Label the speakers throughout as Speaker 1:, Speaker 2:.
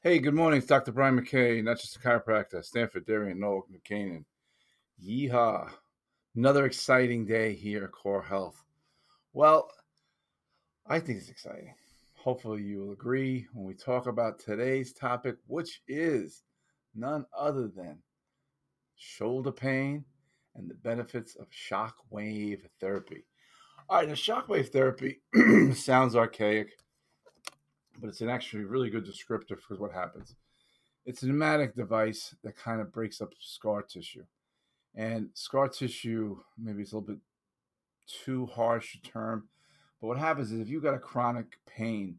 Speaker 1: Hey, good morning. It's Dr. Brian McKay, not just a chiropractor, Stamford, Darien, Norwalk, McCain. Yeehaw. Another exciting day here at Core Health. Well, I think it's exciting. Hopefully, you will agree when we talk about today's topic, which is none other than shoulder pain and the benefits of shock wave therapy. All right, now, shock wave therapy sounds archaic but it's an actually really good descriptor for what happens. It's a pneumatic device that kind of breaks up scar tissue. And scar tissue, maybe it's a little bit too harsh a term, but what happens is if you've got a chronic pain,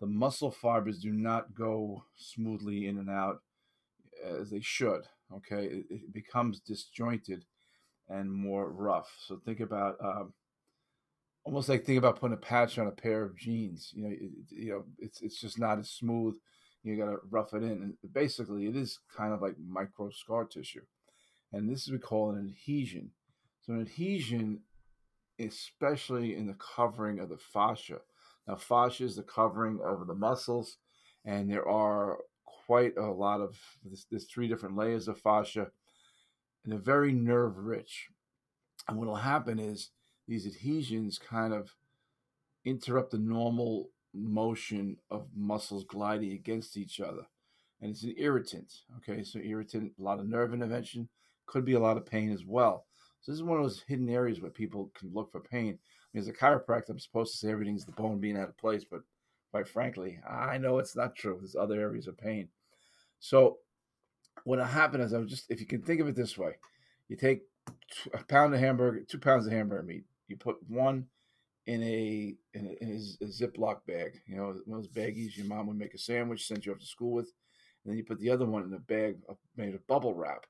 Speaker 1: the muscle fibers do not go smoothly in and out as they should. Okay, it, it becomes disjointed and more rough. So think about um, almost like think about putting a patch on a pair of jeans. You know, it, you know, it's it's just not as smooth. You got to rough it in, and basically, it is kind of like micro scar tissue, and this is we call an adhesion. So an adhesion, especially in the covering of the fascia. Now, fascia is the covering of the muscles, and there are quite a lot of there's, three different layers of fascia, and they're very nerve rich. And what will happen is these adhesions kind of interrupt the normal motion of muscles gliding against each other. And it's an irritant. Okay, so irritant, a lot of nerve intervention, could be a lot of pain as well. So this is one of those hidden areas where people can look for pain. I mean, as a chiropractor, I'm supposed to say everything's the bone being out of place, but quite frankly, I know it's not true. There's other areas of pain. So what happened is I was just, if you can think of it this way, you take a pound of hamburger, two pounds of hamburger meat, you put one in a in a, in a, Ziploc bag, you know, one of those baggies your mom would make a sandwich, send you off to school with, and then you put the other one in a bag made of bubble wrap.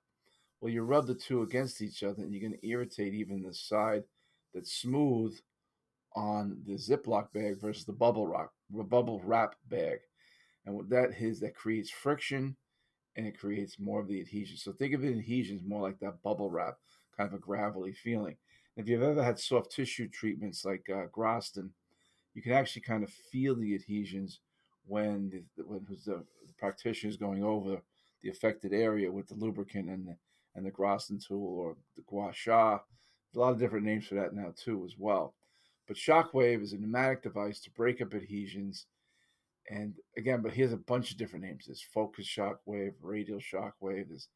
Speaker 1: Well, you rub the two against each other, and you're going to irritate even the side that's smooth on the Ziploc bag versus the bubble wrap bubble wrap bag. And what that is, that creates friction and it creates more of the adhesion. So think of the adhesions more like that bubble wrap, kind of a gravelly feeling. If you've ever had soft tissue treatments like uh, you can actually kind of feel the adhesions when the, when the, the practitioner is going over the affected area with the lubricant and the, and the Graston tool or the gua sha. A lot of different names for that now too as well. But Shockwave is a pneumatic device to break up adhesions. And again, but here's a bunch of different names. There's focus shockwave, radial shockwave, there's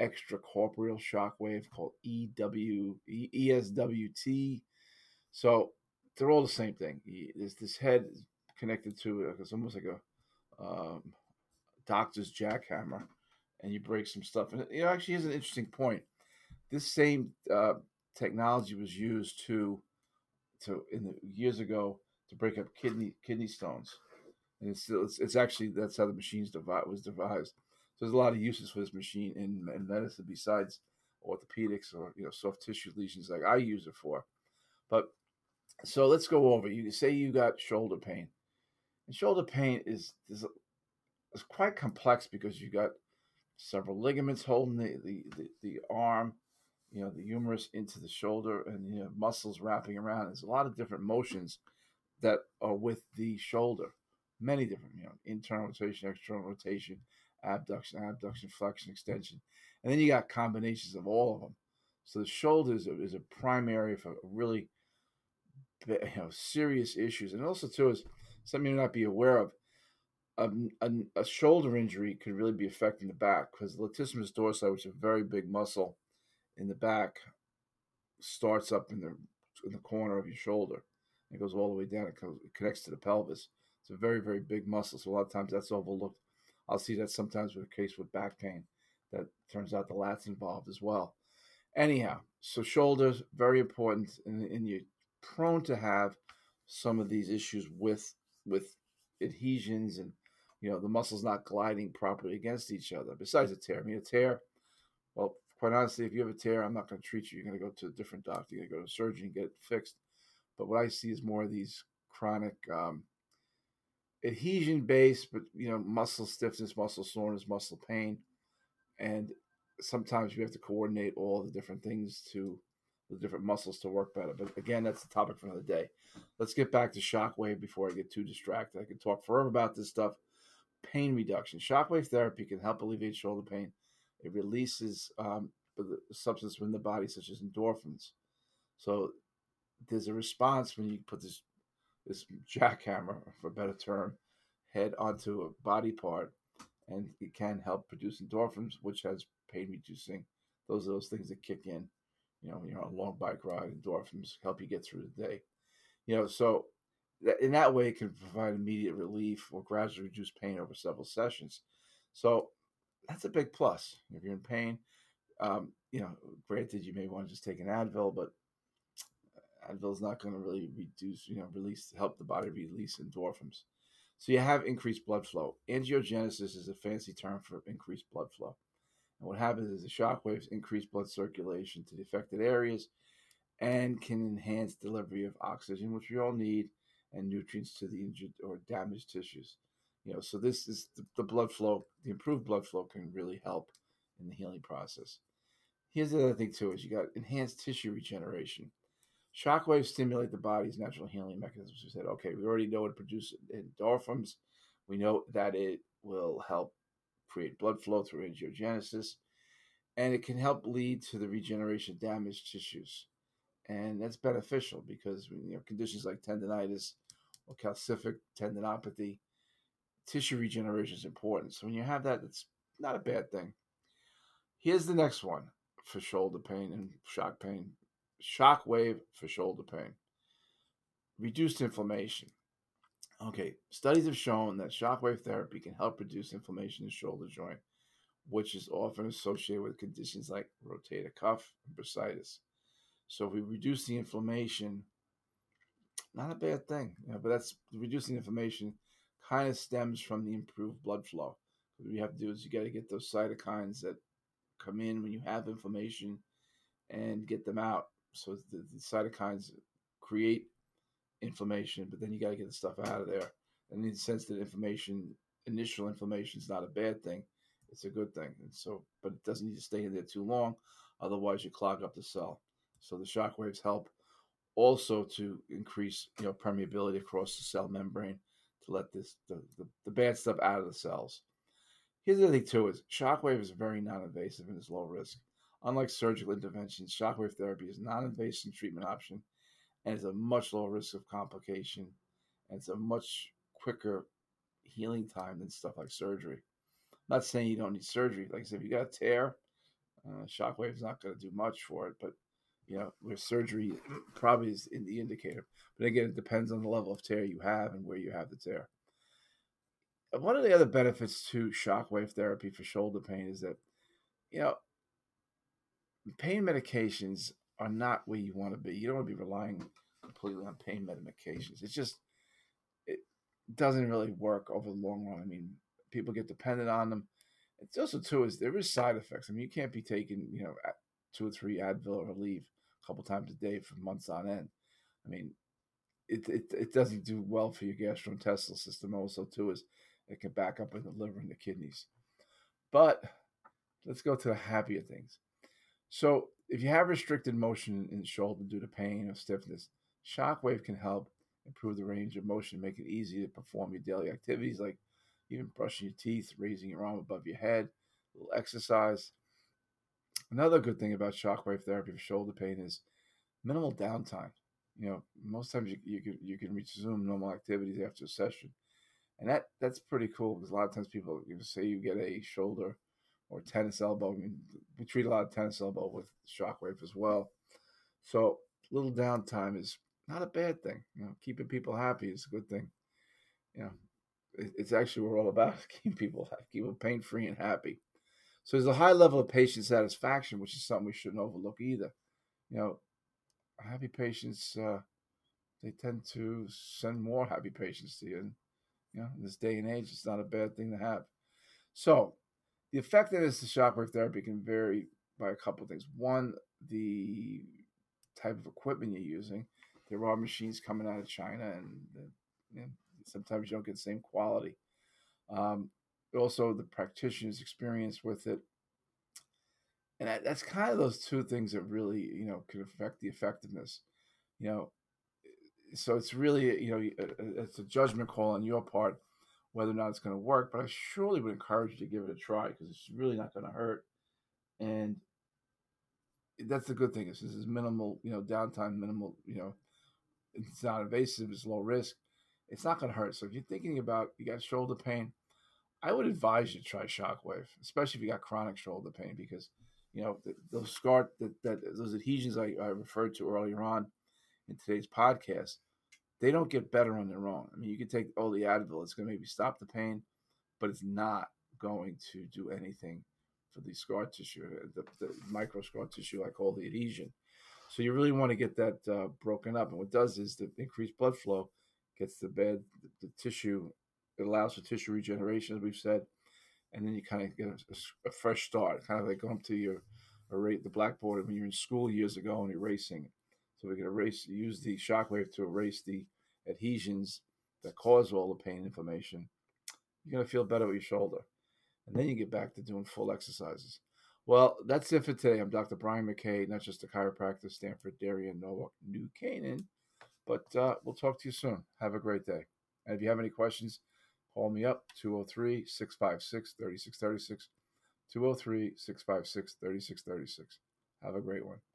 Speaker 1: extracorporeal shock wave called EW, ESWT. So they're all the same thing. There's this head connected to it. It's almost like a um, doctor's jackhammer, and you break some stuff. And it actually is an interesting point. This same uh, technology was used to, to in the years ago to break up kidney kidney stones, and it's still it's, it's actually that's how the machines devi- was devised. So there's a lot of uses for this machine in, in medicine besides orthopedics or you know soft tissue lesions like I use it for. But so let's go over. You say you got shoulder pain, and shoulder pain is is, is quite complex because you got several ligaments holding the, the, the, the arm, you know, the humerus into the shoulder, and you know muscles wrapping around. There's a lot of different motions that are with the shoulder. Many different, you know, internal rotation, external rotation, abduction, abduction, flexion, extension. And then you got combinations of all of them. So the shoulders is a prime area for really you know, serious issues. And also, too, is something you may not be aware of. Um, a, a, a, shoulder injury could really be affecting the back because the latissimus dorsi, which is a very big muscle in the back, starts up in the in the corner of your shoulder. It goes all the way down. It, it connects to the pelvis. It's a very very big muscle. So a lot of times that's overlooked I'll see that sometimes with a case with back pain. That turns out the lat's involved as well. Anyhow, so shoulders very important, and, and you're prone to have some of these issues with with adhesions and you know the muscles not gliding properly against each other. Besides a tear, I mean a tear. Well, quite honestly, if you have a tear, I'm not going to treat you. You're going to go to a different doctor. You're going to go to a surgeon and get it fixed. But what I see is more of these chronic um, adhesion based, but you know, muscle stiffness, muscle soreness, muscle pain, and sometimes you have to coordinate all the different things to the different muscles to work better. But again, that's the topic for another day. Let's get back to shockwave before I get too distracted. I could talk forever about this stuff, pain reduction. Shockwave therapy can help alleviate shoulder pain. It releases um, the substance within the body, such as endorphins. So there's a response when you put this this jackhammer, for a better term, head onto a body part, and it can help produce endorphins, which has pain reducing. Those are those things that kick in. You know, when you're on a long bike ride, endorphins help you get through the day. You know, so in that way, it can provide immediate relief or gradually reduce pain over several sessions. So that's a big plus. If you're in pain, um, you know, granted, you may want to just take an Advil, but Advil is not going to really reduce, you know, release, help the body release endorphins. So you have increased blood flow. Angiogenesis is a fancy term for increased blood flow. And what happens is the shock waves increase blood circulation to the affected areas and can enhance delivery of oxygen, which we all need, and nutrients to the injured or damaged tissues. You know, so this is the, the blood flow, the improved blood flow can really help in the healing process. Here's the other thing too: is you got enhanced tissue regeneration. Shockwaves stimulate the body's natural healing mechanisms. We said, okay, we already know it produces endorphins. We know that it will help create blood flow through angiogenesis, and it can help lead to the regeneration of damaged tissues. And that's beneficial because you know conditions like tendonitis or calcific tendinopathy, tissue regeneration is important. So when you have that, it's not a bad thing. Here's the next one for shoulder pain and shock pain. Shock wave for shoulder pain. Reduced inflammation. Okay, studies have shown that shockwave therapy can help reduce inflammation in the shoulder joint, which is often associated with conditions like rotator cuff and bursitis. So if we reduce the inflammation, not a bad thing, you know, but that's reducing inflammation kind of stems from the improved blood flow. What you have to do is you got to get those cytokines that come in when you have inflammation and get them out. So the, the cytokines create inflammation, but then you got to get the stuff out of there. And in the sense that inflammation, initial inflammation is not a bad thing, it's a good thing. And so, but it doesn't need to stay in there too long, otherwise you clog up the cell. So the shock waves help also to increase, you know, permeability across the cell membrane to let this the, the, the bad stuff out of the cells. Here's the thing too: is shockwave is very non-invasive and is low risk. Unlike surgical interventions, shockwave therapy is non-invasive treatment option and it's a much lower risk of complication and it's a much quicker healing time than stuff like surgery. I'm not saying you don't need surgery. Like I said, if you got a tear, uh, shockwave is not going to do much for it, but you know, with surgery probably is in the indicator. But again, it depends on the level of tear you have and where you have the tear one of the other benefits to shockwave therapy for shoulder pain is that, you know, pain medications are not where you want to be. You don't want to be relying completely on pain medications. It's just, it doesn't really work over the long run. I mean, people get dependent on them. It's also, too, is there is side effects. I mean, you can't be taking, you know, two or three Advil or Aleve a couple times a day for months on end. I mean, it, it, it doesn't do well for your gastrointestinal system also, too, is it can back up in the liver and the kidneys. But let's go to the happier things. So, if you have restricted motion in the shoulder due to pain or stiffness, shockwave can help improve the range of motion, make it easy to perform your daily activities like even brushing your teeth, raising your arm above your head, a little exercise. Another good thing about shockwave therapy for shoulder pain is minimal downtime. You know, most times you, you can you can resume normal activities after a session and that that's pretty cool because a lot of times people you say you get a shoulder or tennis elbow. I mean, we treat a lot of tennis elbow with shockwave as well. So little downtime is not a bad thing. You know, keeping people happy is a good thing. You know, it's actually what we're all about: keeping people keep them pain free and happy. So there's a high level of patient satisfaction, which is something we shouldn't overlook either. You know, happy patients uh, they tend to send more happy patients to you. And you know, in this day and age, it's not a bad thing to have. So, the effectiveness of shockwave therapy can vary by a couple of things. One, the type of equipment you're using. There are machines coming out of China, and, the, sometimes you don't get the same quality. Um, also, the practitioner's experience with it, and that, that's kind of those two things that really, you know, can affect the effectiveness. You know, so it's really you know it's a judgment call on your part whether or not it's going to work, but I surely would encourage you to give it a try because it's really not going to hurt. And that's the good thing is this is minimal, you know, downtime, minimal, you know, it's not invasive, it's low risk. It's not going to hurt. So if you're thinking about you got shoulder pain, I would advise you to try Shockwave, especially if you got chronic shoulder pain, because you know those scar that, that those adhesions I, I referred to earlier on in today's podcast, they don't get better on their own. I mean, you can take all the Advil; it's going to maybe stop the pain, but it's not going to do anything for the scar tissue, uh, the, the micro scar tissue I call the adhesion. So you really want to get that uh, broken up. And what does is the increased blood flow gets the bed, the, the tissue, it allows for tissue regeneration, as we've said, and then you kind of get a, a fresh start, kind of like going to your erase the blackboard when you're in school years ago and erasing. So we can erase, use the shockwave to erase the adhesions that cause all the pain and inflammation. You're going to feel better with your shoulder. And then you get back to doing full exercises. Well, that's it for today. I'm Dr. Brian McKay, not just a chiropractor, Stamford, Darien, Norwalk, New Canaan. But uh, we'll talk to you soon. Have a great day. And if you have any questions, call me up 203 656 3636. 203 656 3636. Have a great one.